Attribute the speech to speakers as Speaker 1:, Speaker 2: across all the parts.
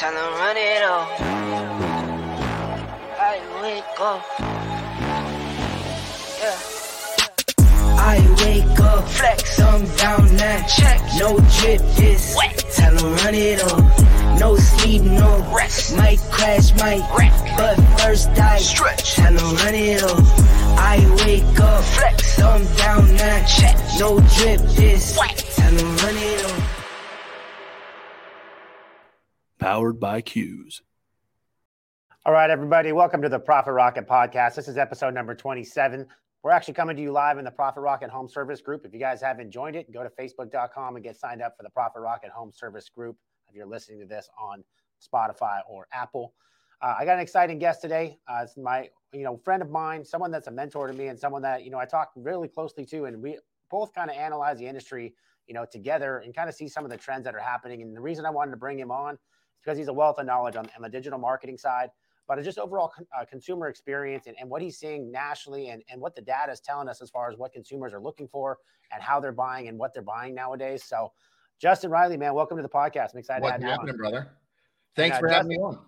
Speaker 1: Tell them run it up. I wake up. Yeah.
Speaker 2: I wake up,
Speaker 1: Flex.
Speaker 2: thumb down now.
Speaker 1: Check.
Speaker 2: No drip this.
Speaker 1: Wet.
Speaker 2: Tell 'em run it up. No sleep, no
Speaker 1: Rest.
Speaker 2: Might crash, might
Speaker 1: Wreck.
Speaker 2: But first I
Speaker 1: Stretch.
Speaker 2: Tell 'em run it up. I wake up,
Speaker 1: Flex.
Speaker 2: thumb down now.
Speaker 1: Check.
Speaker 2: No drip this.
Speaker 1: Wet.
Speaker 2: Tell 'em run it
Speaker 3: powered by Q's.
Speaker 4: All right, everybody, welcome to the Profit Rocket podcast. This is episode number 27. We're actually coming to you live in the Profit Rocket Home Service group. If you guys haven't joined it, go to facebook.com and get signed up for the Profit Rocket Home Service group if you're listening to this on Spotify or Apple. Uh, I got an exciting guest today. Uh, it's my, you know, friend of mine, someone that's a mentor to me and someone that, you know, I talk really closely to and we both kind of analyze the industry, you know, together and kind of see some of the trends that are happening. And the reason I wanted to bring him on because he's a wealth of knowledge on, on the digital marketing side but just overall con- uh, consumer experience and, and what he's seeing nationally and, and what the data is telling us as far as what consumers are looking for and how they're buying and what they're buying nowadays. So, Justin Riley, man, welcome to the podcast. I'm excited
Speaker 5: What's
Speaker 4: to have you on.
Speaker 5: brother? Thanks
Speaker 4: Yeah,
Speaker 5: for having me on.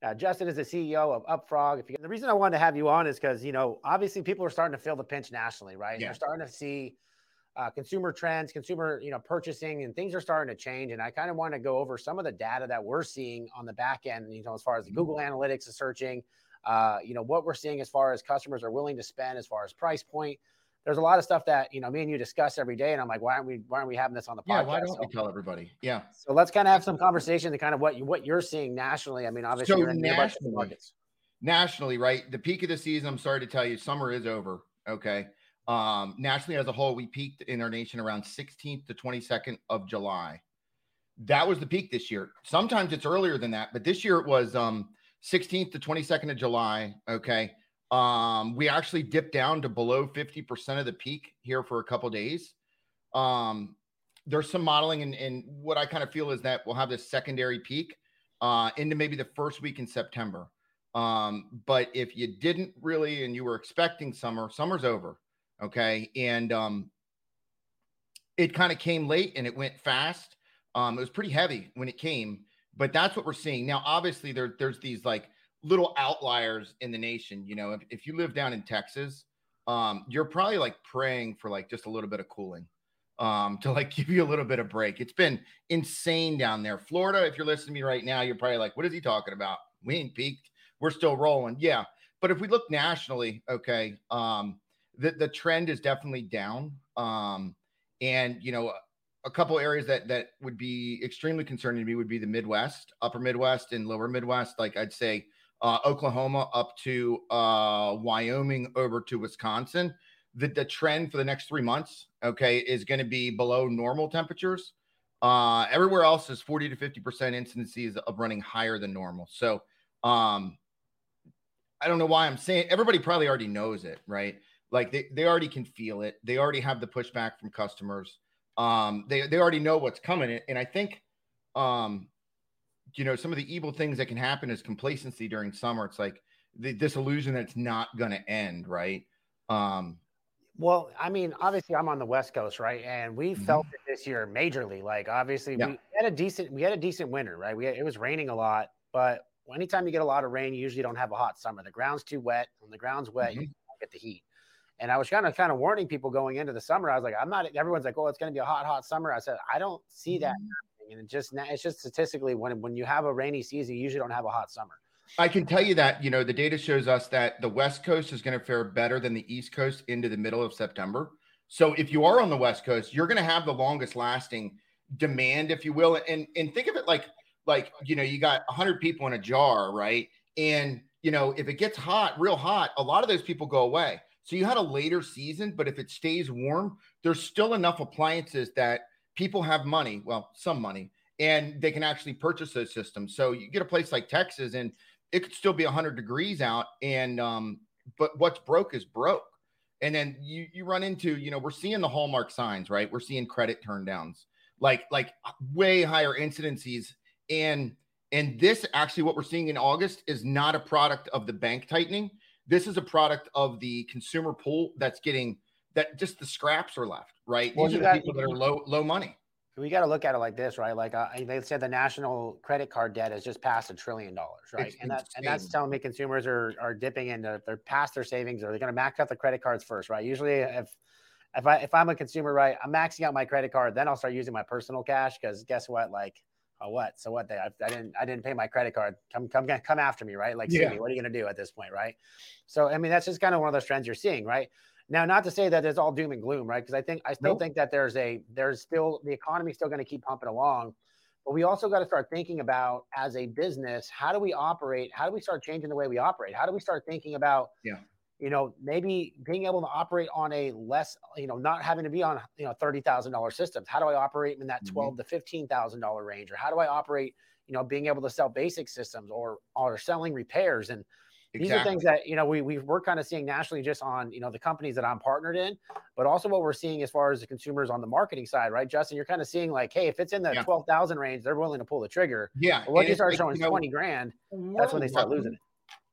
Speaker 4: Uh, Justin is the CEO of Upfrog. If you, the reason I wanted to have you on is because you know obviously people are starting to feel the pinch nationally, right?
Speaker 5: Yeah.
Speaker 4: They're starting to see uh, consumer trends, consumer you know purchasing, and things are starting to change. And I kind of want to go over some of the data that we're seeing on the back end, you know, as far as the
Speaker 5: Mm-hmm.
Speaker 4: Google Analytics is searching, uh, you know, what we're seeing as far as customers are willing to spend, as far as price point. There's a lot of stuff that you know me and you discuss every day, and I'm like, why aren't we why aren't we having this on the podcast?
Speaker 5: Yeah, why don't
Speaker 4: So-
Speaker 5: we tell everybody? Yeah.
Speaker 4: so let's kind of have some conversation to kind of what you what you're seeing nationally. I mean, obviously
Speaker 5: So
Speaker 4: you're in
Speaker 5: nationally-
Speaker 4: markets.
Speaker 5: Nationally, right? The peak of the season, I'm sorry to tell you, summer is over. Okay. Um, nationally as a whole, we peaked in our nation around 16th to 22nd of July. That was the peak this year. Sometimes it's earlier than that, but this year it was um 16th to 22nd of July. Okay. Um, we actually dipped down to below 50% of the peak here for a couple days. Um, there's some modeling, and, and what I kind of feel is that we'll have this secondary peak uh, into maybe the first week in September. Um, but if you didn't really and you were expecting summer, summer's over. Okay. And um, it kind of came late and it went fast. Um, it was pretty heavy when it came, but that's what we're seeing now. Obviously, there, there's these like little outliers in the nation. You know, if, if you live down in Texas, um, you're probably like praying for like just a little bit of cooling um, to like give you a little bit of break. It's been insane down there. Florida, if you're listening to me right now, you're probably like, what is he talking about? We ain't peaked. We're still rolling. Yeah. But if we look nationally, okay, um, the, the trend is definitely down. Um, and you know, a couple areas that that would be extremely concerning to me would be the Midwest, upper Midwest and lower Midwest. Like I'd say uh, Oklahoma up to uh, Wyoming over to Wisconsin. The, the trend for the next three months, okay, is going to be below normal temperatures. Uh, everywhere else is 40 to 50% incidences of running higher than normal. So, um, I don't know why I'm saying everybody probably already knows it, right? Like they, they already can feel it. They already have the pushback from customers. Um, they, they already know what's coming. And I think, um, you know, some of the evil things that can happen is complacency during summer. It's like the disillusion that's not going to end, right? Um,
Speaker 4: Well, I mean, obviously, I'm on the West Coast, right? And we
Speaker 5: Mhm.
Speaker 4: felt it this year majorly. Like, obviously,
Speaker 5: Yeah.
Speaker 4: we had a decent we had a decent winter, right? We had, it was raining a lot, but anytime you get a lot of rain, you usually don't have a hot summer. The ground's too wet. When the ground's wet, you
Speaker 5: Mhm.
Speaker 4: don't get the heat. And I was kind of kind of warning people going into the summer. I was like, I'm not. Everyone's like, oh, it's going to be a hot, hot summer. I said, I don't see that mm-hmm. happening. And it just it's just statistically when when you have a rainy season, you usually don't have a hot summer.
Speaker 5: I can tell you that, you know, the data shows us that the West Coast is going to fare better than the East Coast into the middle of September. So if you are on the West Coast, you're going to have the longest lasting demand, if you will. And and think of it like like you know, you got 100 people in a jar, right? And you know, if it gets hot, real hot, a lot of those people go away. So you had a later season, but if it stays warm, there's still enough appliances that people have money, well, some money, and they can actually purchase those systems. So you get a place like Texas and it could still be 100 degrees out and um but what's broke is broke. And then you you run into you know we're seeing the hallmark signs right? We're seeing credit turn downs like like way higher incidences. And and this actually what we're seeing in august is not a product of the bank tightening this is a product of the consumer pool that's getting that just the scraps are left right
Speaker 4: Well,
Speaker 5: these are the
Speaker 4: got-
Speaker 5: people that are low low money
Speaker 4: we got to look at it like this, right? Like uh, they said, the national credit card debt has just passed a trillion dollars, right?
Speaker 5: It's
Speaker 4: and that and that's telling me consumers are are dipping into they're past their savings or they're going to max out the credit cards first, right? Usually, if if I if I'm a consumer, right, I'm maxing out my credit card, then I'll start using my personal cash because guess what? Like, oh what? So what? They I, I didn't I didn't pay my credit card. Come come come after me, right? Like,
Speaker 5: Yeah.
Speaker 4: me. What are you going to do at this point, right? So I mean, that's just kind of one of those trends you're seeing, right? Now, not to say that it's all doom and gloom, right? Because I think I still
Speaker 5: Nope.
Speaker 4: think that there's a there's still the economy's still going to keep pumping along, but we also got to start thinking about as a business, how do we operate? How do we start changing the way we operate? How do we start thinking about,
Speaker 5: Yeah.
Speaker 4: You know, maybe being able to operate on a less, you know, not having to be on you know thirty thousand dollar systems. How do I operate in that
Speaker 5: Mhm.
Speaker 4: twelve to fifteen thousand dollar range, or how do I operate? You know, being able to sell basic systems or or selling repairs and these are things that you know we, we we're kind of seeing nationally just on you know the companies that i'm partnered in but also what we're seeing as far as the consumers on the marketing side right justin you're kind of seeing like hey if it's in the
Speaker 5: Yeah.
Speaker 4: 12000 range they're willing to pull the trigger
Speaker 5: Yeah.
Speaker 4: but once you start
Speaker 5: like,
Speaker 4: showing
Speaker 5: you know,
Speaker 4: 20 grand that's when they start losing it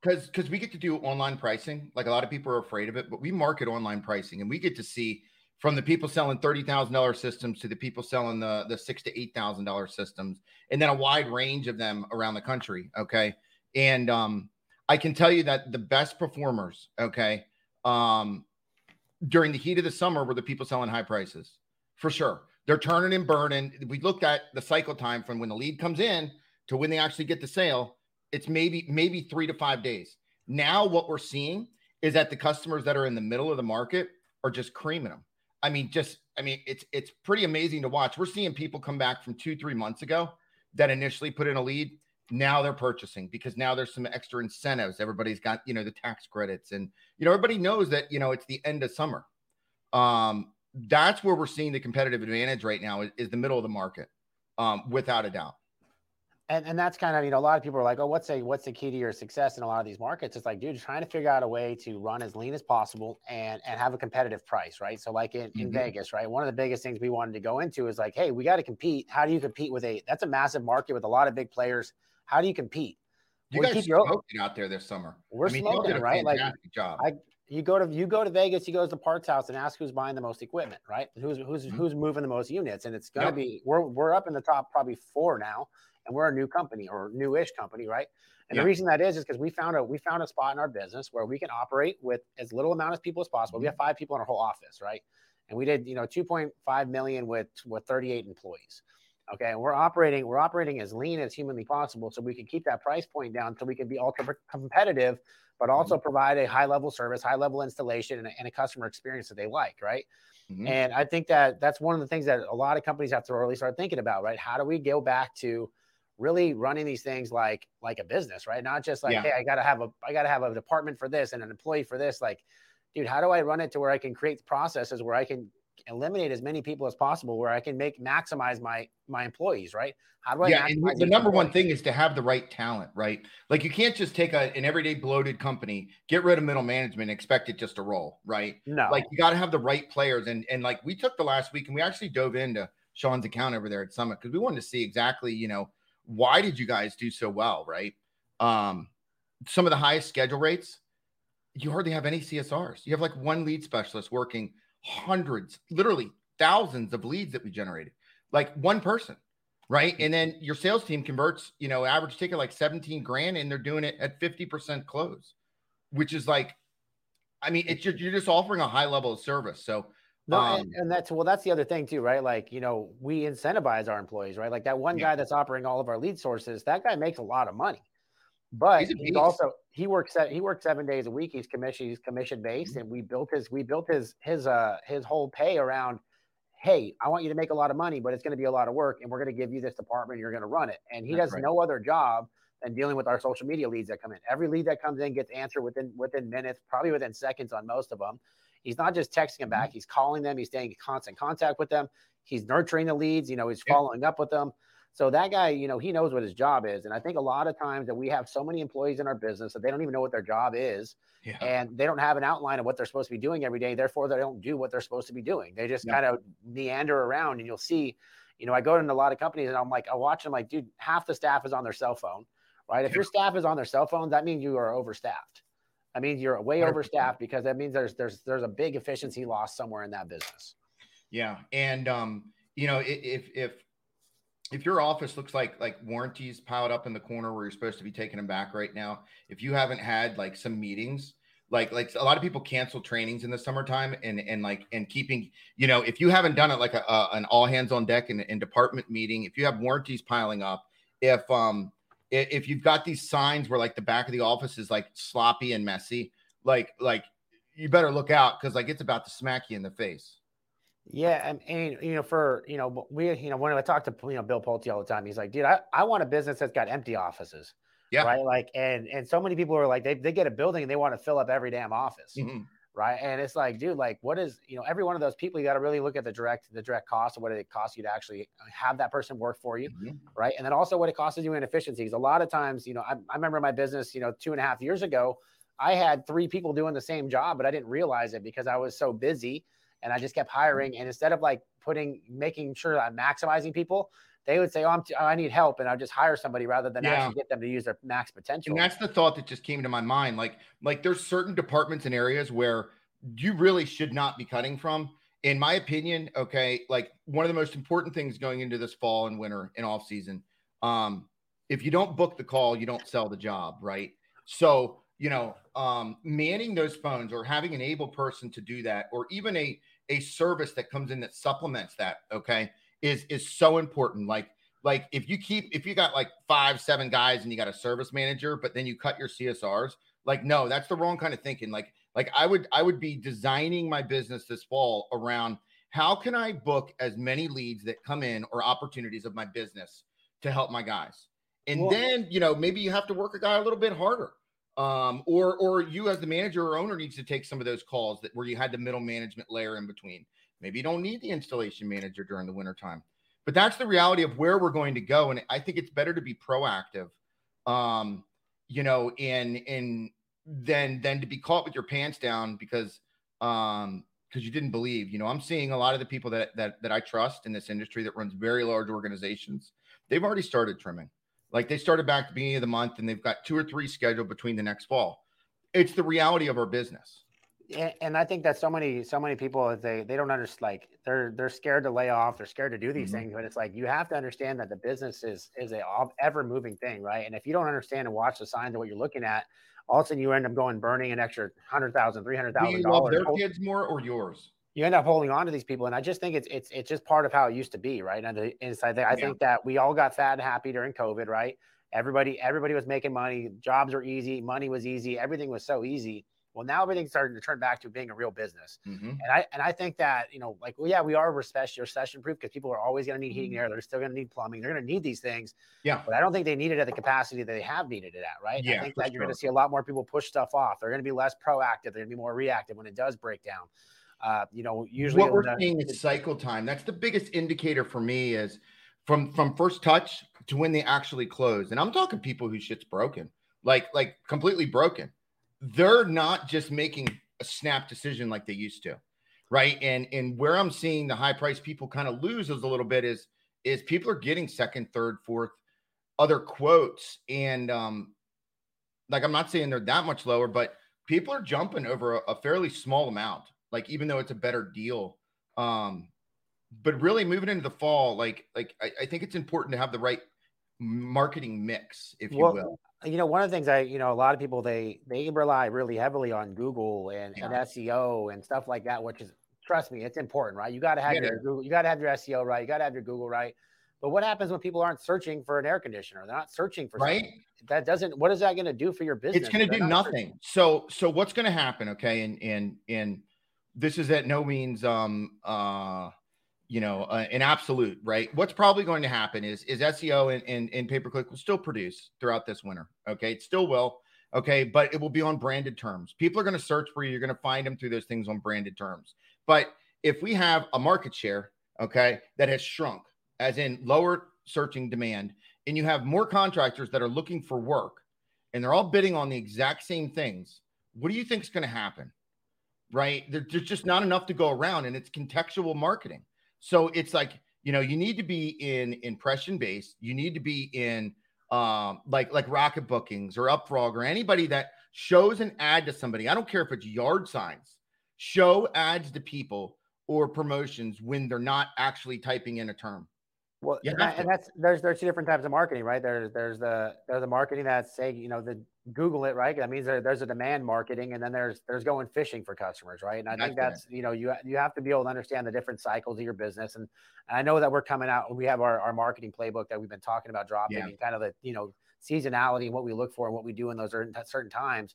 Speaker 5: because because we get to do online pricing. Like a lot of people are afraid of it, but we market online pricing, and we get to see from the people selling thirty thousand dollar systems to the people selling the the six to eight thousand dollar systems, and then a wide range of them around the country. Okay, and um, I can tell you that the best performers, okay, um, during the heat of the summer were the people selling high prices for sure. They're turning and burning. We looked at the cycle time from when the lead comes in to when they actually get the sale. It's maybe maybe three to five days. Now what we're seeing is that the customers that are in the middle of the market are just creaming them. I mean, just I mean, it's it's pretty amazing to watch. We're seeing people come back from two three months ago that initially put in a lead. Now they're purchasing because now there's some extra incentives. Everybody's got you know the tax credits, and you know everybody knows that you know it's the end of summer. Um, that's where we're seeing the competitive advantage right now is, is the middle of the market, um, without a doubt.
Speaker 4: And and that's kind of you know a lot of people are like oh what's a what's the key to your success in a lot of these markets it's like dude trying to figure out a way to run as lean as possible and and have a competitive price right so like in, in
Speaker 5: Mhm.
Speaker 4: vegas right one of the biggest things we wanted to go into is like hey we got to compete how do you compete with a that's a massive market with a lot of big players how do you compete
Speaker 5: You
Speaker 4: Well,
Speaker 5: guys
Speaker 4: your-
Speaker 5: smoked it out there this summer.
Speaker 4: we're
Speaker 5: I mean,
Speaker 4: smoking right like
Speaker 5: job.
Speaker 4: I- you go to you go to Vegas, you go to the parts house and ask who's buying the most equipment, right? Who's who's
Speaker 5: Mhm.
Speaker 4: who's moving the most units, and it's gonna
Speaker 5: Yep.
Speaker 4: be we're we're up in the top probably four now, and we're a new company or newish company, right? And
Speaker 5: Yeah.
Speaker 4: the reason that is is because we found a we found a spot in our business where we can operate with as little amount of people as possible. We have five people in our whole office, right? And we did you know 2.5 million with with 38 employees. Okay, and we're operating we're operating as lean as humanly possible, so we can keep that price point down, so we can be ultra competitive, but also provide a high level service, high level installation, and a, and a customer experience that they like, right?
Speaker 5: Mhm.
Speaker 4: And I think that that's one of the things that a lot of companies have to really start thinking about, right? How do we go back to really running these things like like a business, right? Not just like,
Speaker 5: Yeah.
Speaker 4: hey, I gotta have a I gotta have a department for this and an employee for this. Like, dude, how do I run it to where I can create processes where I can eliminate as many people as possible, where I can make maximize my my employees, right? How do I
Speaker 5: yeah, and the number one thing is to have the right talent, right? Like you can't just take a, an everyday bloated company, get rid of middle management, and expect it just to roll, right?
Speaker 4: No,
Speaker 5: Like you got to have the right players, and and like we took the last week and we actually dove into Sean's account over there at Summit because we wanted to see exactly, you know, why did you guys do so well, right? Um, some of the highest schedule rates, you hardly have any CSRs. You have like one lead specialist working hundreds, literally thousands of leads that we generated, like one person, right? And then your sales team converts, you know, average ticket like 17 grand, and they're doing it at 50% close, which is like, I mean, it's you're, you're just offering a high level of service. So
Speaker 4: No,
Speaker 5: Um,
Speaker 4: and, and that's well, that's the other thing too, right? Like, you know, we incentivize our employees, right? Like that one
Speaker 5: Yeah.
Speaker 4: guy that's operating all of our lead sources, that guy makes a lot of money. But
Speaker 5: He's
Speaker 4: he's, also he works he works seven days a week. He's commission he's commission based,
Speaker 5: Mm-hmm.
Speaker 4: and we built his we built his his uh his whole pay around. Hey, I want you to make a lot of money, but it's going to be a lot of work, and we're going to give you this department. You're going to run it, and he
Speaker 5: That's
Speaker 4: does
Speaker 5: right.
Speaker 4: no other job than dealing with our social media leads that come in. Every lead that comes in gets answered within within minutes, probably within seconds on most of them. He's not just texting them
Speaker 5: Mm-hmm.
Speaker 4: back; he's calling them. He's staying in constant contact with them. He's nurturing the leads. You know, he's following up with them. So that guy, you know, he knows what his job is. And I think a lot of times that we have so many employees in our business that they don't even know what their job is,
Speaker 5: yeah,
Speaker 4: and they don't have an outline of what they're supposed to be doing every day. Therefore, they don't do what they're supposed to be doing. They just
Speaker 5: Yeah.
Speaker 4: kind of meander around, and you'll see. You know, I go into a lot of companies and I'm like, I watch them like, dude, half the staff is on their cell phone, right? If
Speaker 5: Yeah.
Speaker 4: your staff is on their cell phone, that means you are overstaffed. That means you're way
Speaker 5: 100%.
Speaker 4: overstaffed because that means there's there's there's a big efficiency loss somewhere in that business.
Speaker 5: yeah. And um, you know, if if if your office looks like like warranties piled up in the corner where you're supposed to be taking them back right now, if you haven't had like some meetings, like like a lot of people cancel trainings in the summertime and and like and keeping you know if you haven't done it like a, a an all hands on deck and, and department meeting, if you have warranties piling up, if um if you've got these signs where like the back of the office is like sloppy and messy, like like you better look out because like it's about to smack you in the face.
Speaker 4: Yeah, and, and you know, for you know, we you know, when I talk to you know Bill Pulte all the time, he's like, dude, I, I want a business that's got empty offices.
Speaker 5: Yeah.
Speaker 4: Right. Like, and and so many people are like, they, they get a building and they want to fill up every damn office.
Speaker 5: Mhm.
Speaker 4: Right. And it's like, dude, like, what is you know, every one of those people, you got to really look at the direct the direct cost of what it costs you to actually have that person work for you.
Speaker 5: Mhm.
Speaker 4: Right. And then also what it costs you in efficiencies. A lot of times, you know, I, I remember my business, you know, two and a half years ago, I had three people doing the same job, but I didn't realize it because I was so busy and I just kept hiring. And instead of like putting, making sure I'm maximizing people, they would say, "Oh, I'm t- I need help," and I'll just hire somebody rather than
Speaker 5: Yeah.
Speaker 4: actually get them to use their max potential.
Speaker 5: And that's the thought that just came to my mind. Like, like there's certain departments and areas where you really should not be cutting from. In my opinion, okay, like one of the most important things going into this fall and winter and off season, um, if you don't book the call, you don't sell the job, right? So, you know, um, manning those phones or having an able person to do that, or even a a service that comes in that supplements that, okay, is is so important. Like, like if you keep if you got like five, seven guys and you got a service manager, but then you cut your CSRs, like, no, that's the wrong kind of thinking. Like, like I would I would be designing my business this fall around how can I book as many leads that come in or opportunities of my business to help my guys. And then, you know, maybe you have to work a guy a little bit harder um, or or you as the manager or owner needs to take some of those calls that where you had the middle management layer in between. Maybe you don't need the installation manager during the wintertime. But that's the reality of where we're going to go. And I think it's better to be proactive, um, you know, in in than than to be caught with your pants down because um because you didn't believe. You know, I'm seeing a lot of the people that that that I trust in this industry that runs very large organizations. They've already started trimming. Like they started back at the beginning of the month and they've got two or three scheduled between the next fall. It's the reality of our business.
Speaker 4: And, and I think that so many so many people they they don't understand like they're they're scared to lay off they're scared to do these
Speaker 5: Mhm.
Speaker 4: things but it's like you have to understand that the business is is a ever moving thing right and if you don't understand and watch the signs of what you're looking at all of a sudden you end up going burning an extra hundred thousand three hundred
Speaker 5: Do you love their
Speaker 4: dollars
Speaker 5: kids more or yours?
Speaker 4: you end up holding on to these people and I just think it's it's it's just part of how it used to be right and the inside I
Speaker 5: Yeah.
Speaker 4: think that we all got fat and happy during COVID right everybody everybody was making money jobs were easy money was easy everything was so easy well now everything's starting to turn back to being a real business
Speaker 5: Mhm.
Speaker 4: and I and I think that you know, like, well, yeah, we are recession recession proof because people are always going to need heating
Speaker 5: Mm-hmm.
Speaker 4: and air. They're still going to need plumbing. They're going to need these things.
Speaker 5: Yeah.
Speaker 4: But I don't think they need it at the capacity that they have needed it at. Right.
Speaker 5: Yeah,
Speaker 4: I think that you're going to see a lot more people push stuff off. They're going to be less proactive. They're going to be more reactive when it does break down. Uh, you know, usually
Speaker 5: what we're
Speaker 4: the-
Speaker 5: seeing is cycle time. That's the biggest indicator for me is from from first touch to when they actually close. And I'm talking people whose shit's broken, like like completely broken. They're not just making a snap decision like they used to, right? And and where I'm seeing the high price people kind of lose is a little bit is is people are getting second, third, fourth, other quotes, and um, like I'm not saying they're that much lower, but people are jumping over a, a fairly small amount like even though it's a better deal. Um but really moving into the fall like like i, I think it's important to have the right marketing mix if you
Speaker 4: Well,
Speaker 5: will
Speaker 4: you know, one of the things I, you know, a lot of people they they rely really heavily on Google and, and SEO and stuff like that, which is trust me, it's important, right? You got to have
Speaker 5: Yeah,
Speaker 4: your Google, you got to have your SEO right, you got to have your Google right. But what happens when people aren't searching for an air conditioner? They're not searching for
Speaker 5: right
Speaker 4: something. That doesn't. What is that going to do for your business?
Speaker 5: it's going to do
Speaker 4: not searching.
Speaker 5: nothing so so what's going to happen okay and and and this is at no means um uh you know uh, an absolute right what's probably going to happen is is seo and, and, and pay per click will still produce throughout this winter okay it still will okay but it will be on branded terms people are going to search for you you're going to find them through those things on branded terms but if we have a market share okay that has shrunk as in lower searching demand and you have more contractors that are looking for work and they're all bidding on the exact same things, what do you think is going to happen? Right? There's just not enough to go around, and it's contextual marketing. So it's like you know you need to be in impression based. You need to be in um, like like Rocket Bookings or Upfrog or anybody that shows an ad to somebody. I don't care if it's yard signs. Show ads to people or promotions when they're not actually typing in a term
Speaker 4: Well, and, and that's there's there's two different types of marketing, right? There's there's the there's the marketing that's saying you know the Google it, right? That means there, there's a demand marketing, and then there's there's going fishing for customers, right? And I think
Speaker 5: That's
Speaker 4: you know you you have to be able to understand the different cycles of your business, and, and I know that we're coming out. We have our our marketing playbook that we've been talking about dropping,
Speaker 5: Yeah.
Speaker 4: and kind of the you know seasonality and what we look for and what we do in those certain, certain times,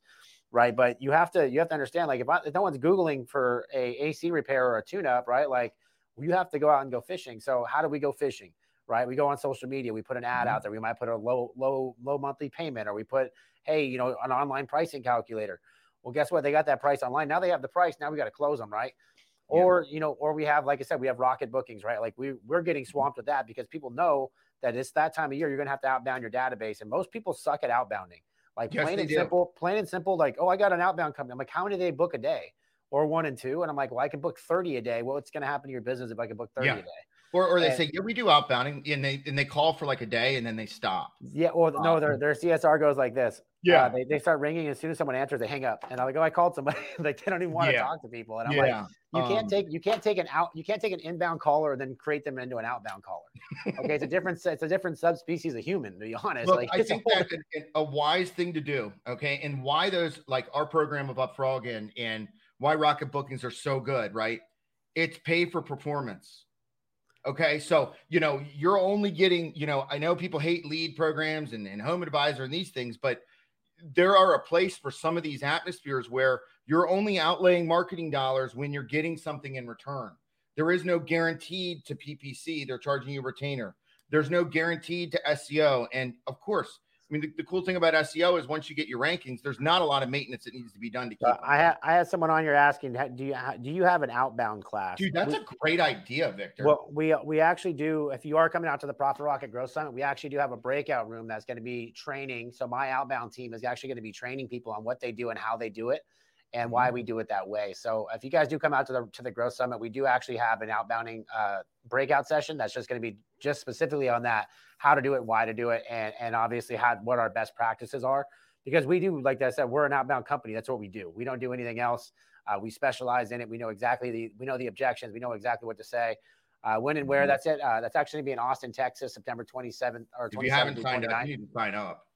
Speaker 4: right? But you have to you have to understand like if, I, if no one's googling for a AC repair or a tune up, right? Like you have to go out and go fishing. So how do we go fishing? Right. We go on social media, we put an ad
Speaker 5: Mhm.
Speaker 4: out there. We might put a low, low, low monthly payment, or we put, hey, you know, an online pricing calculator. Well, guess what? They got that price online. Now they have the price. Now we got to close them, right?
Speaker 5: Yeah.
Speaker 4: Or, you know, or we have, like I said, we have rocket bookings, right? Like we we're getting
Speaker 5: Mm-hmm.
Speaker 4: swamped with that because people know that it's that time of year you're gonna have to outbound your database. And most people suck at outbounding. Like
Speaker 5: Yes,
Speaker 4: plain and
Speaker 5: do.
Speaker 4: simple, plain and simple, like, oh, I got an outbound company. I'm like, how many do they book a day? Or one and two. And I'm like, well, I can book 30 a day. Well, what's gonna happen to your business if I can book 30
Speaker 5: Yeah.
Speaker 4: a day?
Speaker 5: Or, or they
Speaker 4: And-
Speaker 5: say, yeah, we do outbounding, and they and they call for like a day, and then they stop.
Speaker 4: Yeah, or no, their their CSR goes like this.
Speaker 5: Yeah.
Speaker 4: Uh, they, they start ringing as soon as someone answers, they hang up. And I'm like, oh, I called somebody. like they don't even want to
Speaker 5: Yeah.
Speaker 4: talk to people. And I'm like,
Speaker 5: yeah,
Speaker 4: you can't
Speaker 5: um,
Speaker 4: take you can't take an out you can't take an inbound caller and then create them into an outbound caller. Okay, it's a different it's a different subspecies of human. To be honest,
Speaker 5: Look,
Speaker 4: like
Speaker 5: I think
Speaker 4: whole
Speaker 5: that's a, a wise thing to do. Okay. And why those, like our program of Up Frog and, and why rocket bookings are so good, right? It's pay for performance. Okay. So, you know, you're only getting, you know, I know people hate lead programs and, and home advisor and these things, but there are a place for some of these atmospheres where you're only outlaying marketing dollars when you're getting something in return. There is no guaranteed to PPC, they're charging you retainer. There's no guaranteed to SEO. And of course, I mean, the, the cool thing about SEO is once you get your rankings, there's not a lot of maintenance that needs to be done to keep.
Speaker 4: Uh,
Speaker 5: them.
Speaker 4: I had I had someone on here asking, do you ha- do you have an outbound class?
Speaker 5: Dude, that's
Speaker 4: We-
Speaker 5: a great idea, Victor.
Speaker 4: Well, we we actually do. If you are coming out to the Profit Rocket Growth Summit, we actually do have a breakout room that's going to be training. So my outbound team is actually going to be training people on what they do and how they do it, and why we do it that way. So if you guys do come out to the to the Growth Summit, we do actually have an outbounding uh, breakout session that's just going to be just specifically on that, how to do it, why to do it, and and obviously how what our best practices are. Because we do, like I said, we're an outbound company. That's what we do. We don't do anything else. Uh, we specialize in it. We know exactly the we know the objections. We know exactly what to say uh, when and where.
Speaker 5: Mhm.
Speaker 4: That's it. Uh, that's actually going to be in Austin, Texas, September 27th or 27th.
Speaker 5: if you haven't signed up, you need to sign up.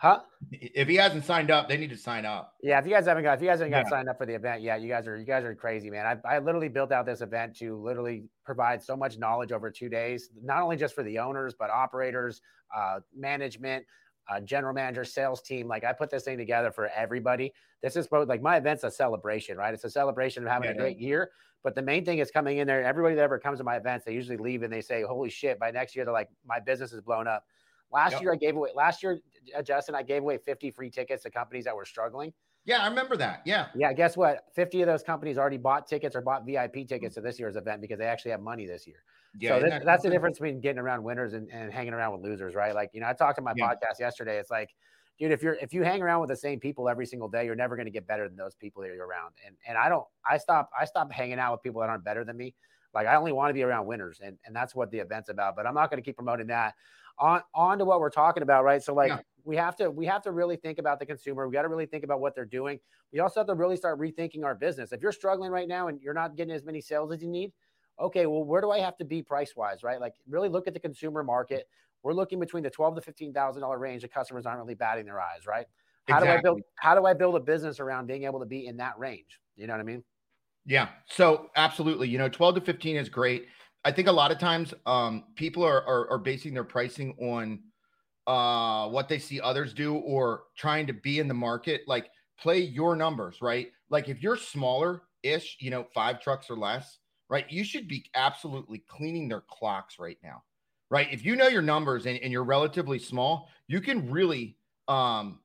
Speaker 4: Huh?
Speaker 5: If he hasn't signed up, they need to sign up.
Speaker 4: Yeah, if you guys haven't got if you guys haven't got
Speaker 5: Yeah.
Speaker 4: signed up for the event yet, you guys are you guys are crazy, man. I, I literally built out this event to literally provide so much knowledge over two days, not only just for the owners, but operators, uh, management, uh, general manager, sales team. Like I put this thing together for everybody. This is both like my event's a celebration, right? It's a celebration of having
Speaker 5: Yeah,
Speaker 4: a great year. But the main thing is coming in there. Everybody that ever comes to my events, they usually leave and they say, "Holy shit!" By next year, they're like, "My business is blown up." Last
Speaker 5: Yep.
Speaker 4: year, I gave away. Last year, uh, Justin, I gave away 50 free tickets to companies that were struggling.
Speaker 5: Yeah, I remember that. Yeah.
Speaker 4: Yeah, guess what? 50 of those companies already bought tickets or bought VIP tickets to this year's event because they actually have money this year.
Speaker 5: Yeah.
Speaker 4: so
Speaker 5: that
Speaker 4: that's the difference between getting around winners and, and hanging around with losers, right? Like, you know, I talked to my
Speaker 5: Yeah.
Speaker 4: podcast yesterday. It's like, dude, if you're if you hang around with the same people every single day, you're never going to get better than those people that you're around. And and I don't I stop I stop hanging out with people that aren't better than me. Like I only want to be around winners, and and that's what the event's about. But I'm not going to keep promoting that. On on to what we're talking about, right? So like
Speaker 5: Yeah.
Speaker 4: we have to we have to really think about the consumer. We got to really think about what they're doing. We also have to really start rethinking our business. If you're struggling right now and you're not getting as many sales as you need, okay, well, where do I have to be price wise, right? Like really look at the consumer market. We're looking between the twelve to fifteen thousand dollar range. The customers aren't really batting their eyes, right? How do I build?
Speaker 5: Exactly.
Speaker 4: How do I build a business around being able to be in that range? You know what I mean?
Speaker 5: Yeah. So absolutely, you know, 12 to 15 is great. I think a lot of times um, people are, are are basing their pricing on uh what they see others do or trying to be in the market. Like play your numbers, right? Like if you're smaller ish, you know, five trucks or less, right? You should be absolutely cleaning their clocks right now. Right. If you know your numbers and, and you're relatively small, you can really um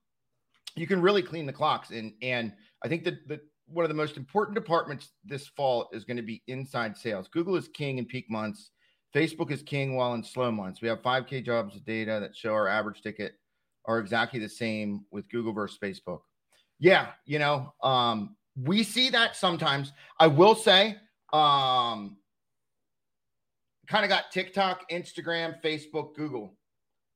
Speaker 5: you can really clean the clocks. And and I think that the one of the most important departments this fall is going to be inside sales. Google is king in peak months. Facebook is king while in slow months. We have 5K jobs of data that show our average ticket are exactly the same with Google versus Facebook. Yeah, you know, um, we see that sometimes. I will say, um, kind of got TikTok, Instagram, Facebook, Google,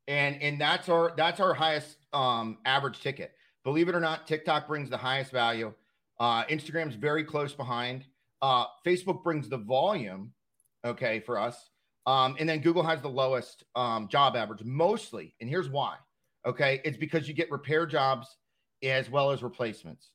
Speaker 5: and and that's our that's our highest um, average ticket. Believe it or not, TikTok brings the highest value. Uh, Instagram's very close behind. Uh, Facebook brings the volume, okay, for us. Um, and then Google has the lowest um, job average, mostly. And here's why. Okay, it's because you get repair jobs as well as replacements.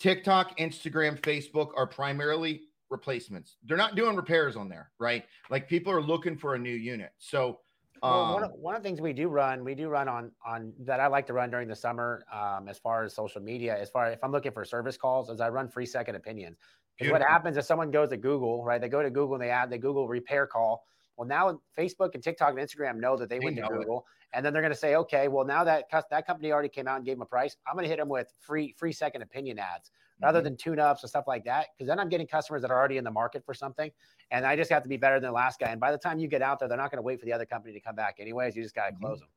Speaker 5: TikTok, Instagram, Facebook are primarily replacements. They're not doing repairs on there, right? Like people are looking for a new unit. So
Speaker 4: Well, one,
Speaker 5: um,
Speaker 4: of, one of the things we do run, we do run on on that I like to run during the summer, um, as far as social media, as far if I'm looking for service calls, as I run free second opinions. Because what happens if someone goes to Google, right? They go to Google and they add they Google repair call. Well, now Facebook and TikTok and Instagram know that they,
Speaker 5: They
Speaker 4: went to
Speaker 5: know it.
Speaker 4: Google, and then they're going to say, okay, well now that that company already came out and gave them a price, I'm going to hit them with free free second opinion ads rather
Speaker 5: Mhm.
Speaker 4: than tune ups and stuff like that. Because then I'm getting customers that are already in the market for something, and I just have to be better than the last guy. And by the time you get out there, they're not going to wait for the other company to come back anyways. You just got to
Speaker 5: Mhm.
Speaker 4: close them.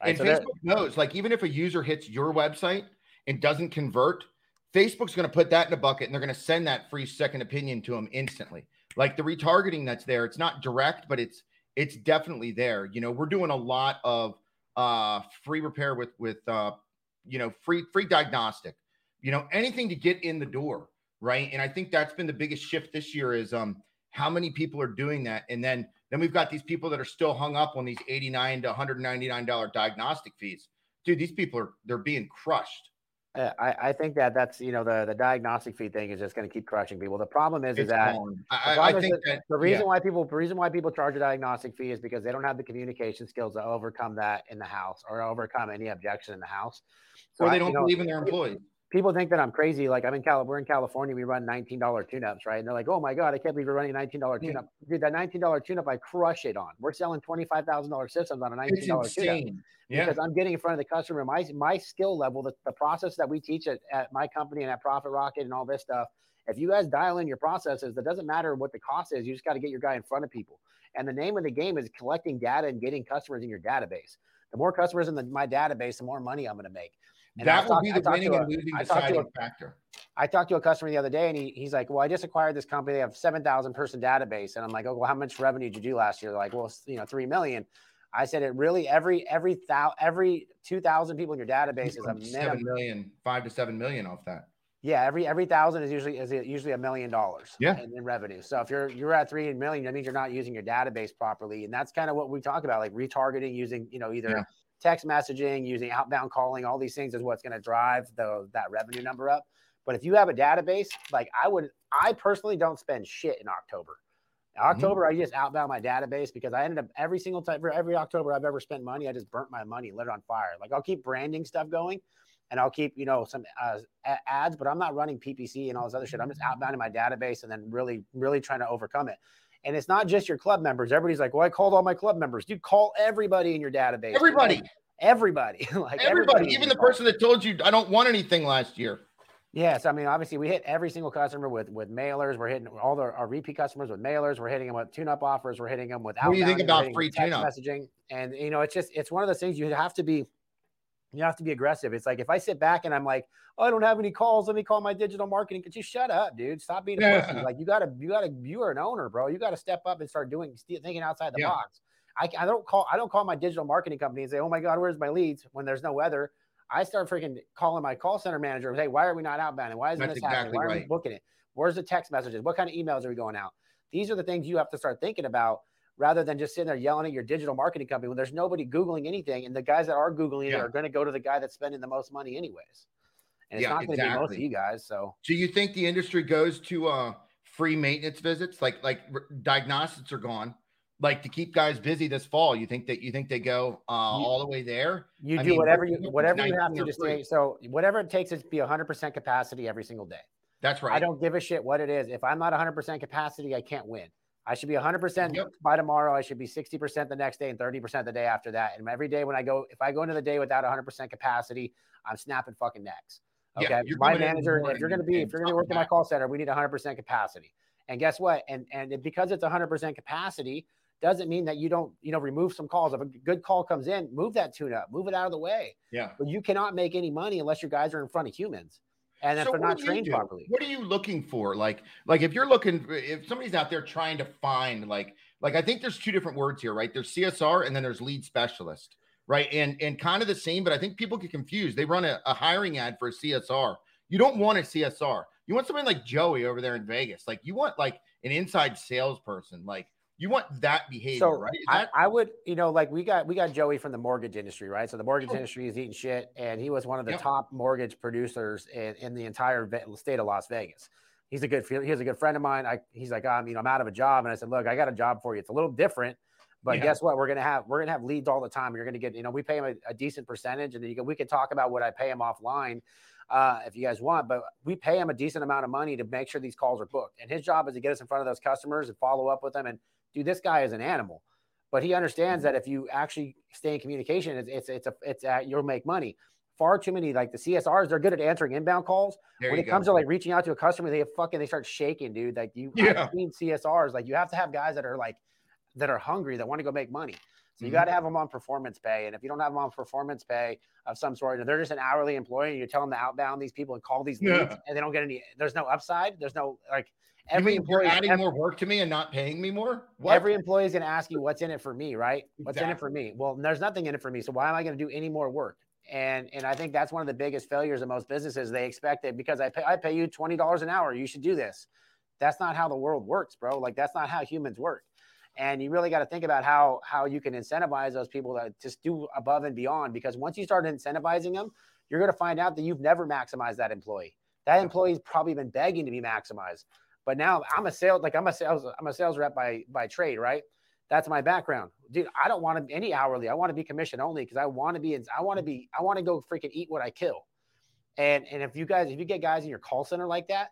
Speaker 5: and
Speaker 4: so
Speaker 5: Facebook knows, like, even if a user hits your website and doesn't convert, Facebook's going to put that in a bucket and they're going to send that free second opinion to them instantly. Like the retargeting that's there, it's not direct, but it's it's definitely there. You know, we're doing a lot of uh free repair with with uh you know free free diagnostic. You know, anything to get in the door, right? And I think that's been the biggest shift this year is um how many people are doing that and then then we've got these people that are still hung up on these 89 to 199 dollar diagnostic fees dude these people are they're being crushed
Speaker 4: Uh, I, I think that that's you know the the diagnostic fee thing is just going to keep crushing people. The problem is, is that the
Speaker 5: I, I think
Speaker 4: that
Speaker 5: that
Speaker 4: the reason
Speaker 5: yeah,
Speaker 4: why people the reason why people charge a diagnostic fee is because they don't have the communication skills to overcome that in the house or overcome any objection in the house.
Speaker 5: or they
Speaker 4: you
Speaker 5: don't
Speaker 4: know,
Speaker 5: believe in their employees
Speaker 4: people think that I'm crazy. Like I'm in Cal, we're in California. We run $19 tune-ups, right? And they're like, "Oh my god, I can't believe you're running a $19 tune-up." Dude, that $19 tune-up, I crush it on. We're selling $25,000 systems on a $19
Speaker 5: it's
Speaker 4: tune-up
Speaker 5: yeah
Speaker 4: because I'm getting in front of the customer. My my skill level, the, the process that we teach at, at my company and at Profit Rocket and all this stuff. If you guys dial in your processes, it doesn't matter what the cost is. You just got to get your guy in front of people. And the name of the game is collecting data and getting customers in your database. The more customers in the, my database, the more money I'm going to make. And
Speaker 5: that will be the winning
Speaker 4: a-
Speaker 5: and losing
Speaker 4: I talked to
Speaker 5: deciding
Speaker 4: a-
Speaker 5: factor
Speaker 4: I talked to a customer the other day and he, he's like, Well, I just acquired this company. They have 7,000 person database. And I'm like, Oh, well, how much revenue did you do last year? They're like, Well, you know, 3 million. I said, It really, every, every, thou, every 2,000 people in your database is a
Speaker 5: seven million five to seven million off that
Speaker 4: Yeah. Every, every thousand is usually, is usually a million dollars
Speaker 5: Yeah.
Speaker 4: in, in revenue. So if you're, you're at 3 million, that means you're not using your database properly. And that's kind of what we talk about, like retargeting using, you know, either
Speaker 5: Yeah.
Speaker 4: Text messaging, using outbound calling, all these things is what's going to drive the that revenue number up. But if you have a database, like I would, I personally don't spend shit in October.
Speaker 5: Mm-hmm.
Speaker 4: October, I just outbound my database because I ended up every single time for every October I've ever spent money, I just burnt my money, lit it on fire. Like I'll keep branding stuff going, and I'll keep you know some uh, ads, but I'm not running PPC and all this other shit. I'm just outbounding my database and then really, really trying to overcome it. And it's not just your club members. Everybody's like, "Well, I called all my club members." Dude, call everybody in your database.
Speaker 5: everybody
Speaker 4: everybody, like
Speaker 5: everybody
Speaker 4: needs
Speaker 5: even the
Speaker 4: call.
Speaker 5: person that told you i don't want anything last year
Speaker 4: Yes, I mean obviously we hit every single customer with with mailers. We're hitting all the, our repeat customers with mailers. We're hitting them with tune-up offers. We're hitting them with.
Speaker 5: What do you think about free
Speaker 4: text
Speaker 5: tune-up?
Speaker 4: messaging? And you know, it's just it's one of those things you have to be. You have to be aggressive. It's like if I sit back and I'm like, oh, I don't have any calls. Let me call my digital marketing. Could you shut up, dude? Stop being a pussy. Like you gotta, you gotta, you are an owner, bro. You gotta step up and start doing, thinking outside the
Speaker 5: Yeah.
Speaker 4: box. I, I don't call, I don't call my digital marketing company and say, oh my god, where's my leads? When there's no weather, I start freaking calling my call center manager. and Hey, why are we not outbounding? Why isn't
Speaker 5: That's
Speaker 4: this happening?
Speaker 5: exactly
Speaker 4: Why are we booking it? Where's the text messages? What kind of emails are we going out? These are the things you have to start thinking about rather than just sitting there yelling at your digital marketing company when there's nobody Googling anything. And the guys that are Googling it are going to go to the guy that's spending the most money anyways. And it's
Speaker 5: Yeah,
Speaker 4: not going to be most of
Speaker 5: exactly.
Speaker 4: you guys. So
Speaker 5: do you think the industry goes to uh free maintenance visits like like r- diagnostics are gone like to keep guys busy this fall you think that you think they go uh
Speaker 4: You-
Speaker 5: all the way there
Speaker 4: you
Speaker 5: I
Speaker 4: do
Speaker 5: mean,
Speaker 4: whatever you, whatever you have to to. So whatever it takes is to be 100% capacity every single day.
Speaker 5: that's right
Speaker 4: I don't give a shit what it is. If I'm not 100% capacity, I can't win. I should be 100%
Speaker 5: Yep.
Speaker 4: by tomorrow. I should be 60% the next day and 30% the day after that. And every day when I go, if I go into the day without 100% capacity, I'm snapping fucking necks. Okay.
Speaker 5: you're
Speaker 4: my
Speaker 5: coming in in the
Speaker 4: manager, if you're going to be, if you're going to work in my call center, we need 100% capacity. And guess what? And and because it's 100% capacity doesn't mean that you don't, you know, remove some calls. If a good call comes in, move that tune up, move it out of the way.
Speaker 5: yeah
Speaker 4: But you cannot make any money unless your guys are in front of humans. And if
Speaker 5: So
Speaker 4: they're not trained
Speaker 5: do?
Speaker 4: properly.
Speaker 5: What are you looking for? Like, like if you're looking, if somebody's out there trying to find, like, like I think there's two different words here, right? There's CSR and then there's lead specialist, right? And and kind of the same, but I think people get confused. They run a, a hiring ad for a CSR. You don't want a CSR. You want somebody like Joey over there in Vegas. Like you want like an inside salesperson. Like You want that behavior,
Speaker 4: So
Speaker 5: right? Is
Speaker 4: I, I would, you know, like we got we got Joey from the mortgage industry, right? So the mortgage
Speaker 5: Sure.
Speaker 4: industry is eating shit, and he was one of the
Speaker 5: Yep.
Speaker 4: top mortgage producers in, in the entire state of Las Vegas. He's a good he's a good friend of mine. I, he's like, I'm, you know, I'm out of a job, and I said, look, I got a job for you. It's a little different, but
Speaker 5: Yeah.
Speaker 4: guess what? We're gonna have we're gonna have leads all the time. You're gonna get, you know, we pay him a, a decent percentage, and then you can, we can talk about what I pay him offline uh, if you guys want. But we pay him a decent amount of money to make sure these calls are booked, and his job is to get us in front of those customers and follow up with them. And dude, this guy is an animal but he understands that if you actually stay in communication, it's it's it's a it's uh, you'll make money. Far too many like the CSRs, they're good at answering inbound calls.
Speaker 5: there
Speaker 4: when it
Speaker 5: go.
Speaker 4: comes to like reaching out to a customer, they fucking they start shaking, dude. Like you,
Speaker 5: Yeah.
Speaker 4: I've seen CSRs. Like you have to have guys that are like that are hungry that want to go make money. So you
Speaker 5: Mhm.
Speaker 4: got to have them on performance pay, and if you don't have them on performance pay of some sort, and they're just an hourly employee, and you tell them to outbound these people and call these leads, and they don't get any. There's no upside. There's no like
Speaker 5: You
Speaker 4: every employee.
Speaker 5: adding
Speaker 4: every-
Speaker 5: more work to me and not paying me more? What?
Speaker 4: Every employee is going to ask you what's in it for me, right? What's in it for me? Well, there's nothing in it for me. So why am I going to do any more work? And and I think that's one of the biggest failures of most businesses. They expect it because I pay I pay you twenty dollars an hour. You should do this. That's not how the world works, bro. Like that's not how humans work. And you really got to think about how how you can incentivize those people to just do above and beyond. Because once you start incentivizing them, you're going to find out that you've never maximized that employee. That employee's probably been begging to be maximized. But now I'm a sales like I'm a sales I'm a sales rep by by trade, right? That's my background, dude. I don't want to be any hourly. I want to be commission only because I want to mm-hmm. be. I want to be. I want to go freaking eat what I kill. And and if you guys, if you get guys in your call center like that,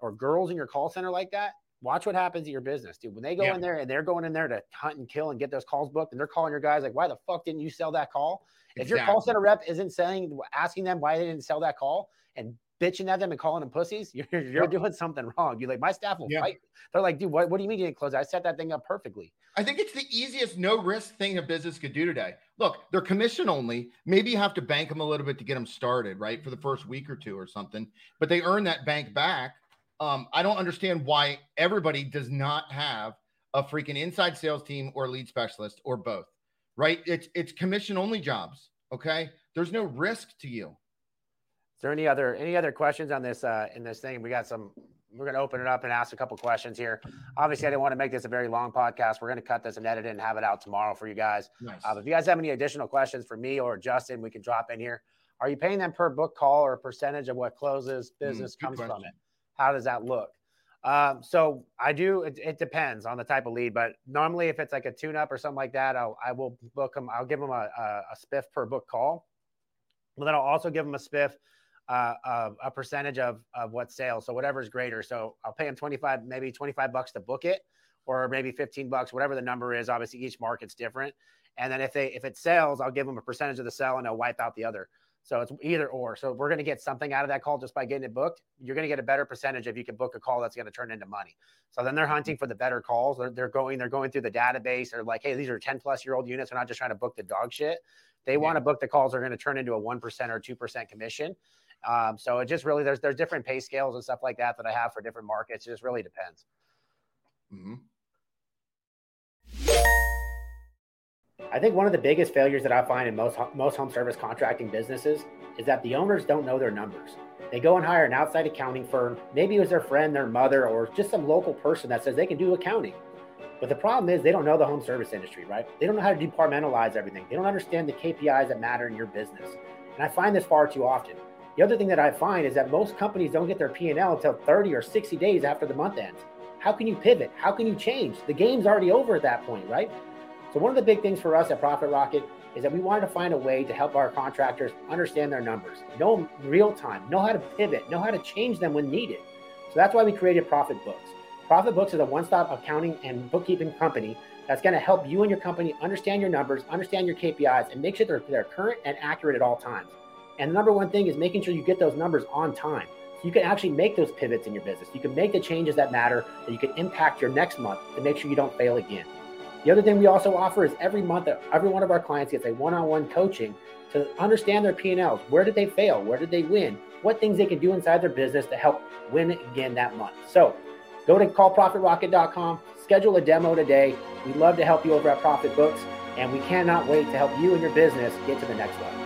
Speaker 4: or girls in your call center like that, watch what happens at your business, dude. When they go
Speaker 5: Yeah.
Speaker 4: in there and they're going in there to hunt and kill and get those calls booked, and they're calling your guys like, "Why the fuck didn't you sell that call?" If your call center rep isn't saying, asking them why they didn't sell that call and bitching at them and calling them pussies, you're, you're
Speaker 5: Yep.
Speaker 4: doing something wrong. You like my staff will fight. They're like, dude, what, what do you mean you didn't close? I set that thing up perfectly.
Speaker 5: I think it's the easiest no risk thing a business could do today. Look, they're commission only. Maybe you have to bank them a little bit to get them started, right? For the first week or two or something, but they earn that bank back. Um, I don't understand why everybody does not have a freaking inside sales team or lead specialist or both, right? It's it's commission only jobs. Okay. There's no risk to you.
Speaker 4: Is there any other any other questions on this uh in this thing? We got some we're gonna open it up and ask a couple questions here. Obviously, I didn't want to make this a very long podcast. We're gonna cut this and edit it and have it out tomorrow for you guys.
Speaker 5: Nice.
Speaker 4: Uh, if you guys have any additional questions for me or Justin, we can drop in here. Are you paying them per book call or a percentage of what closes business
Speaker 5: Mm,
Speaker 4: comes from it? How does that look? Um, so I do. It, it depends on the type of lead, but normally if it's like a tune-up or something like that, I'll, I will book them. I'll give them a, a, a spiff per book call. But then I'll also give them a spiff, uh, of a percentage of of what sales. So whatever is greater. So I'll pay them 25, maybe 25 bucks to book it, or maybe 15 bucks, whatever the number is. Obviously, each market's different. And then if they if it sells, I'll give them a percentage of the sell and I'll wipe out the other. So it's either or. So we're going to get something out of that call just by getting it booked. You're going to get a better percentage if you can book a call that's going to turn into money. So then they're hunting for the better calls. They're, they're going they're going through the database. They're like, hey, these are 10 plus year old units. They're not just trying to book the dog shit. They want to book the calls. They're going to turn into a one percent or two percent commission. Um, so it just really there's there's different pay scales and stuff like that that I have for different markets. It just really depends.
Speaker 5: Mhm.
Speaker 4: I think one of the biggest failures that I find in most most home service contracting businesses is that the owners don't know their numbers. They go and hire an outside accounting firm. Maybe it was their friend, their mother, or just some local person that says they can do accounting. But the problem is they don't know the home service industry, right? They don't know how to departmentalize everything. They don't understand the KPIs that matter in your business. And I find this far too often. The other thing that I find is that most companies don't get their P&L until 30 or 60 days after the month ends. How can you pivot? How can you change? The game's already over at that point, right? So one of the big things for us at Profit Rocket is that we wanted to find a way to help our contractors understand their numbers, know real time, know how to pivot, know how to change them when needed. So that's why we created Profit Books. Profit Books is a one-stop accounting and bookkeeping company that's going to help you and your company understand your numbers, understand your KPIs, and make sure they're, they're current and accurate at all times. And the number one thing is making sure you get those numbers on time. So you can actually make those pivots in your business. You can make the changes that matter that you can impact your next month to make sure you don't fail again. The other thing we also offer is every month, every one of our clients gets a one-on-one coaching to understand their P&Ls. Where did they fail? Where did they win? What things they can do inside their business to help win again that month. So go to callprofitrocket.com, schedule a demo today. We'd love to help you over at Profit Books, and we cannot wait to help you and your business get to the next level.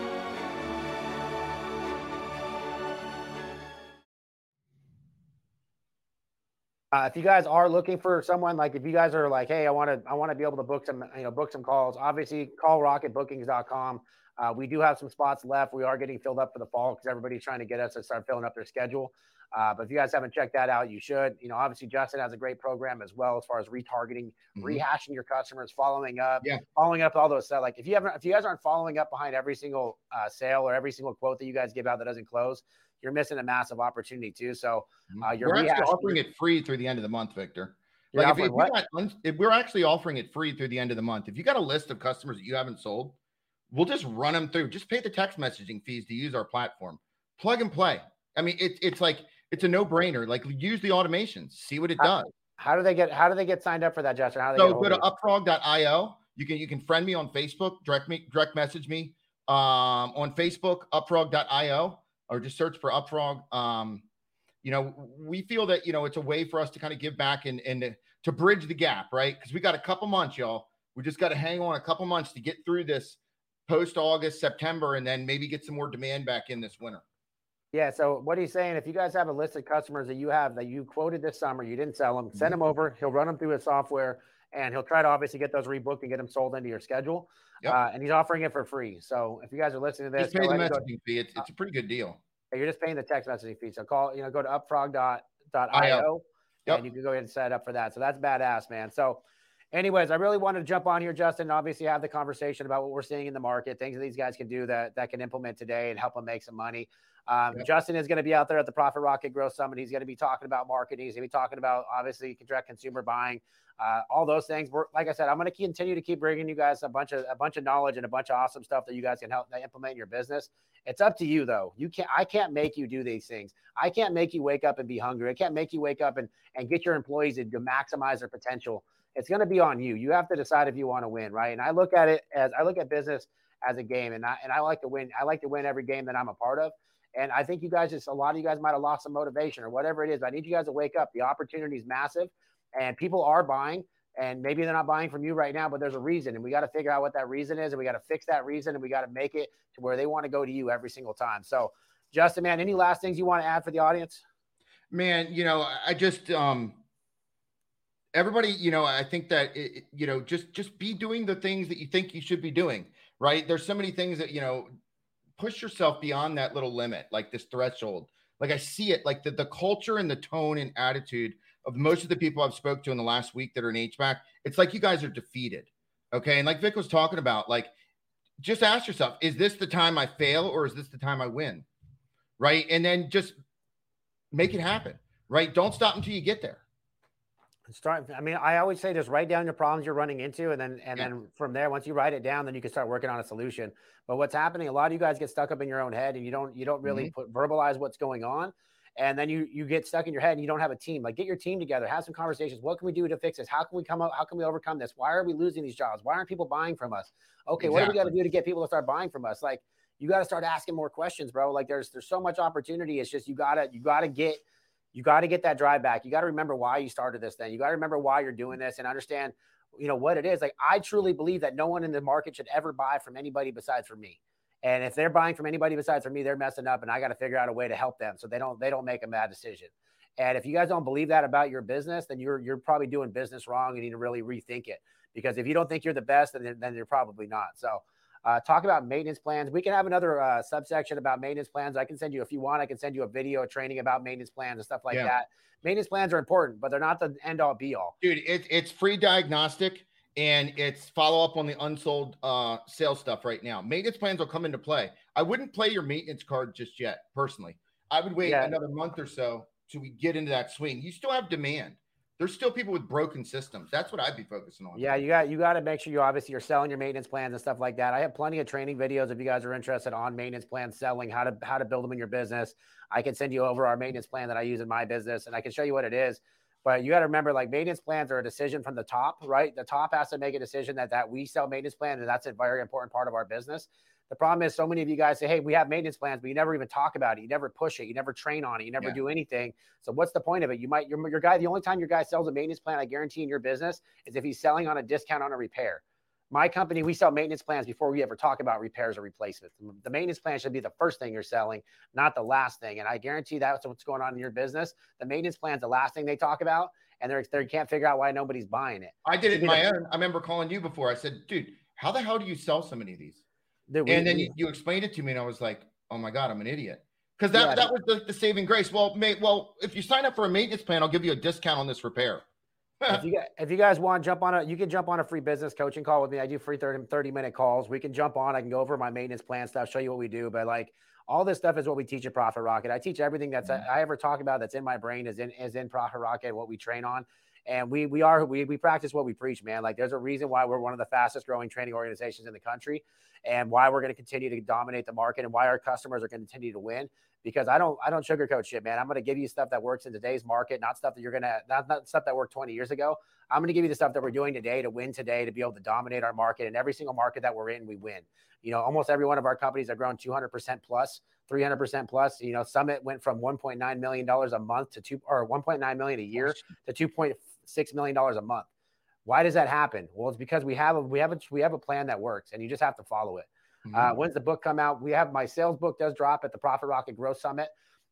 Speaker 4: Uh, if you guys are looking for someone, like if you guys are like, hey, I want to, I want to be able to book some, you know, book some calls. Obviously, call rocketbookings.com. Uh, we do have some spots left. We are getting filled up for the fall because everybody's trying to get us to start filling up their schedule. Uh, but if you guys haven't checked that out, you should. You know, obviously Justin has a great program as well as far as retargeting,
Speaker 5: Mhm.
Speaker 4: rehashing your customers, following up,
Speaker 5: Yeah.
Speaker 4: following up all those stuff. Like if you haven't, if you guys aren't following up behind every single uh, sale or every single quote that you guys give out that doesn't close, you're missing a massive opportunity too. So uh, you're
Speaker 5: we're actually offering it free through the end of the month, Victor.
Speaker 4: you're
Speaker 5: Like if, if, got if we're actually offering it free through the end of the month, if you got a list of customers that you haven't sold, we'll just run them through. Just pay the text messaging fees to use our platform. Plug and play. I mean, it's it's like it's a no brainer. Like use the automations, see what it
Speaker 4: Uh,
Speaker 5: does.
Speaker 4: How do they get? How do they get signed up for that, Justin? How do they
Speaker 5: So go to upfrog.io. You can you can friend me on Facebook, direct me, direct message me um, on Facebook, upfrog.io, or just search for upfrog. Um, you know, we feel that you know it's a way for us to kind of give back and and to bridge the gap, right? Because we got a couple months, y'all. We just got to hang on a couple months to get through this post August, September, and then maybe get some more demand back in this winter.
Speaker 4: Yeah. So what he's saying, if you guys have a list of customers that you have that you quoted this summer, you didn't sell them,
Speaker 5: Mm-hmm.
Speaker 4: send them over. He'll run them through his software, and he'll try to obviously get those rebooked and get them sold into your schedule.
Speaker 5: Yep.
Speaker 4: Uh, and he's offering it for free. So if you guys are listening to this,
Speaker 5: pay the messaging fee. It's, it's a pretty good deal.
Speaker 4: you're just paying the text messaging fee. So call, you know, go to upfrog.io
Speaker 5: Yep.
Speaker 4: and you can go ahead and set up for that. So that's badass, man. So, anyways, I really wanted to jump on here, Justin, and obviously have the conversation about what we're seeing in the market, things that these guys can do that that can implement today and help them make some money. Um,
Speaker 5: Yep.
Speaker 4: Justin is going to be out there at the Profit Rocket Growth Summit. He's going to be talking about marketing. He's going to be talking about obviously direct consumer buying, uh, all those things. We're, like I said, I'm going to continue to keep bringing you guys a bunch of a bunch of knowledge and a bunch of awesome stuff that you guys can help implement in your business. It's up to you though. You can't. I can't make you do these things. I can't make you wake up and be hungry. I can't make you wake up and and get your employees to, to maximize their potential. It's going to be on you. You have to decide if you want to win, right? And I look at it as I look at business as a game, and I and I like to win. I like to win every game that I'm a part of. And I think you guys just a lot of you guys might have lost some motivation or whatever it is. But I need you guys to wake up. The opportunity is massive, and people are buying. And maybe they're not buying from you right now, but there's a reason, and we got to figure out what that reason is, and we got to fix that reason, and we got to make it to where they want to go to you every single time. So, Justin, man, any last things you want to add for the audience?
Speaker 5: man you know i just um everybody you know i think that it, you know just just be doing the things that you think you should be doing right there's so many things that you know push yourself beyond that little limit like this threshold. Like i see it like the, the culture and the tone and attitude of most of the people i've spoke to in the last week that are in hvac it's like you guys are defeated okay? And like vic was talking about like just ask yourself is this the time i fail or is this the time i win right? And then just make it happen right? Don't stop until you get there
Speaker 4: Start. I mean, I always say just write down your problems you're running into, and then and
Speaker 5: Yeah.
Speaker 4: then from there, once you write it down, then you can start working on a solution. But what's happening? A lot of you guys get stuck up in your own head, and you don't you don't really mm-hmm. put verbalize what's going on, and then you you get stuck in your head, and you don't have a team. Like get your team together, have some conversations. What can we do to fix this? How can we come up? How can we overcome this? Why are we losing these jobs? Why aren't people buying from us? Okay, what do we got to do to get people to start buying from us? Like you got to start asking more questions, bro. Like there's there's so much opportunity. It's just you gotta you gotta get you got to get that drive back. You got to remember why you started this thing. You got to remember why you're doing this and understand, you know, what it is. Like I truly believe that no one in the market should ever buy from anybody besides from me. And if they're buying from anybody besides from me, they're messing up and I got to figure out a way to help them so they don't they don't make a bad decision. And if you guys don't believe that about your business, then you're you're probably doing business wrong. And you need to really rethink it because if you don't think you're the best, then, then you're probably not. So uh, talk about maintenance plans. We can have another uh, subsection about maintenance plans. I can send you, if you want, I can send you a video training about maintenance plans and stuff like
Speaker 5: Yeah.
Speaker 4: that. Maintenance plans are important, but they're not the end all be all.
Speaker 5: dude it, it's free diagnostic and it's follow up on the unsold uh sales stuff right now maintenance plans will come into play i wouldn't play your maintenance card just yet personally i would wait
Speaker 4: Yeah.
Speaker 5: another month or so till we get into that swing you still have demand there's still people with broken systems that's what i'd be focusing on
Speaker 4: Yeah, you got you got to make sure you obviously you're selling your maintenance plans and stuff like that. I have plenty of training videos if you guys are interested on maintenance plans, selling how to how to build them in your business. I can send you over our maintenance plan that I use in my business, and I can show you what it is. But you got to remember, like maintenance plans are a decision from the top, right? The top has to make a decision that that we sell maintenance plans, and that's a very important part of our business. The problem is, so many of you guys say, "Hey, we have maintenance plans," but you never even talk about it. You never push it. You never train on it. You never
Speaker 5: Yeah.
Speaker 4: do anything. So, what's the point of it? You might your your guy. The only time your guy sells a maintenance plan, I guarantee, in your business is if he's selling on a discount on a repair. My company, we sell maintenance plans before we ever talk about repairs or replacements. The maintenance plan should be the first thing you're selling, not the last thing. And I guarantee that's what's going on in your business. The maintenance plan's the last thing they talk about. and they're they can't figure out why nobody's buying it.
Speaker 5: I did it
Speaker 4: Should be
Speaker 5: my
Speaker 4: the-
Speaker 5: own. I remember calling you before. I said, dude, how the hell do you sell so many of these?
Speaker 4: We-
Speaker 5: and then you, you explained it to me, and I was like, "Oh my god, I'm an idiot." Because that
Speaker 4: Yeah.
Speaker 5: that was the, the saving grace. Well, mate, well, if you sign up for a maintenance plan, I'll give you a discount on this repair.
Speaker 4: if you guys, if you guys want to jump on a you can jump on a free business coaching call with me i do free 30, 30 minute calls we can jump on i can go over my maintenance plan stuff show you what we do but like all this stuff is what we teach at profit rocket i teach everything that's
Speaker 5: Mhm.
Speaker 4: i ever talk about that's in my brain is in is in profit rocket what we train on and we we are we, we practice what we preach man like there's a reason why we're one of the fastest growing training organizations in the country and why we're going to continue to dominate the market and why our customers are going to continue to win because I don't I don't sugarcoat shit, man. I'm going to give you stuff that works in today's market, not stuff that you're gonna not, not stuff that worked 20 years ago. I'm going to give you the stuff that we're doing today to win today, to be able to dominate our market. And every single market that we're in, we win. You know, almost every one of our companies have grown 200% plus, 300% plus. You know, Summit went from 1.9 million dollars a month to two or 1.9 million a year to 2.6 million dollars a month. Why does that happen? Well, it's because we have a we have a we have a plan that works, and you just have to follow it.
Speaker 5: Mm-hmm.
Speaker 4: Uh, when's the book come out? We have my sales book does drop at the Profit Rocket Growth Summit.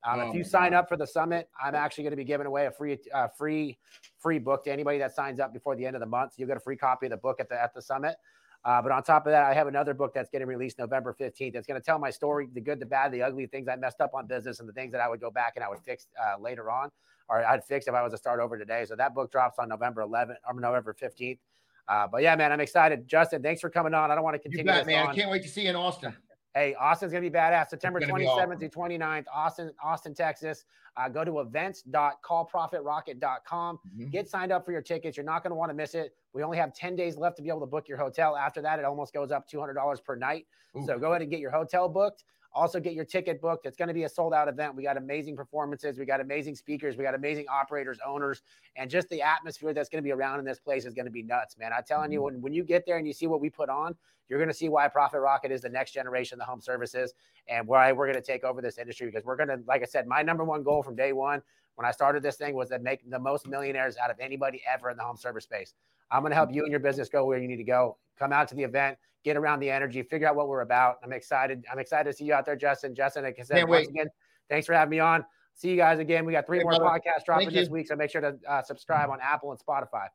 Speaker 4: Um,
Speaker 5: Oh
Speaker 4: if you sign up for the summit, I'm actually going to be giving away a free, uh, free, free book to anybody that signs up before the end of the month. So You'll get a free copy of the book at the at the summit. Uh, but on top of that, I have another book that's getting released November 15th. It's going to tell my story, the good, the bad, the ugly, things I messed up on business, and the things that I would go back and I would fix uh, later on, or I'd fix if I was to start over today. So that book drops on November 11th or November 15th. Uh, but yeah, man, I'm excited. Justin, thanks for coming on. I don't want to continue.
Speaker 5: You
Speaker 4: bet,
Speaker 5: man.
Speaker 4: on.
Speaker 5: I can't wait to see you in Austin.
Speaker 4: Hey, Austin's gonna be badass. September
Speaker 5: It's gonna be
Speaker 4: 27th through 29th, Austin, Austin, Texas. Uh, go to events.callprofitrocket.com.
Speaker 5: Mhm.
Speaker 4: Get signed up for your tickets. You're not going to want to miss it. We only have 10 days left to be able to book your hotel. After that, it almost goes up $200 per night.
Speaker 5: Ooh.
Speaker 4: So go ahead and get your hotel booked. Also, get your ticket booked. It's going to be a sold out event. We got amazing performances. We got amazing speakers. We got amazing operators, owners, and just the atmosphere that's going to be around in this place is going to be nuts, man. I'm telling you, mm-hmm. when, when you get there and you see what we put on, you're going to see why Profit Rocket is the next generation of the home services and why we're going to take over this industry because we're going to, like I said, my number one goal from day one when I started this thing was to make the most millionaires out of anybody ever in the home service space. I'm going to help mm-hmm. you and your business go where you need to go. Come out to the event, get around the energy, figure out what we're about. I'm excited. I'm excited to see you out there, Justin. Justin, like I said,
Speaker 5: Can't
Speaker 4: once
Speaker 5: wait.
Speaker 4: again, thanks for having me on. See you guys again. We got three
Speaker 5: Hey,
Speaker 4: more
Speaker 5: brother.
Speaker 4: podcasts dropping
Speaker 5: Thank
Speaker 4: this
Speaker 5: you.
Speaker 4: week, so make sure to uh, subscribe on Apple and Spotify.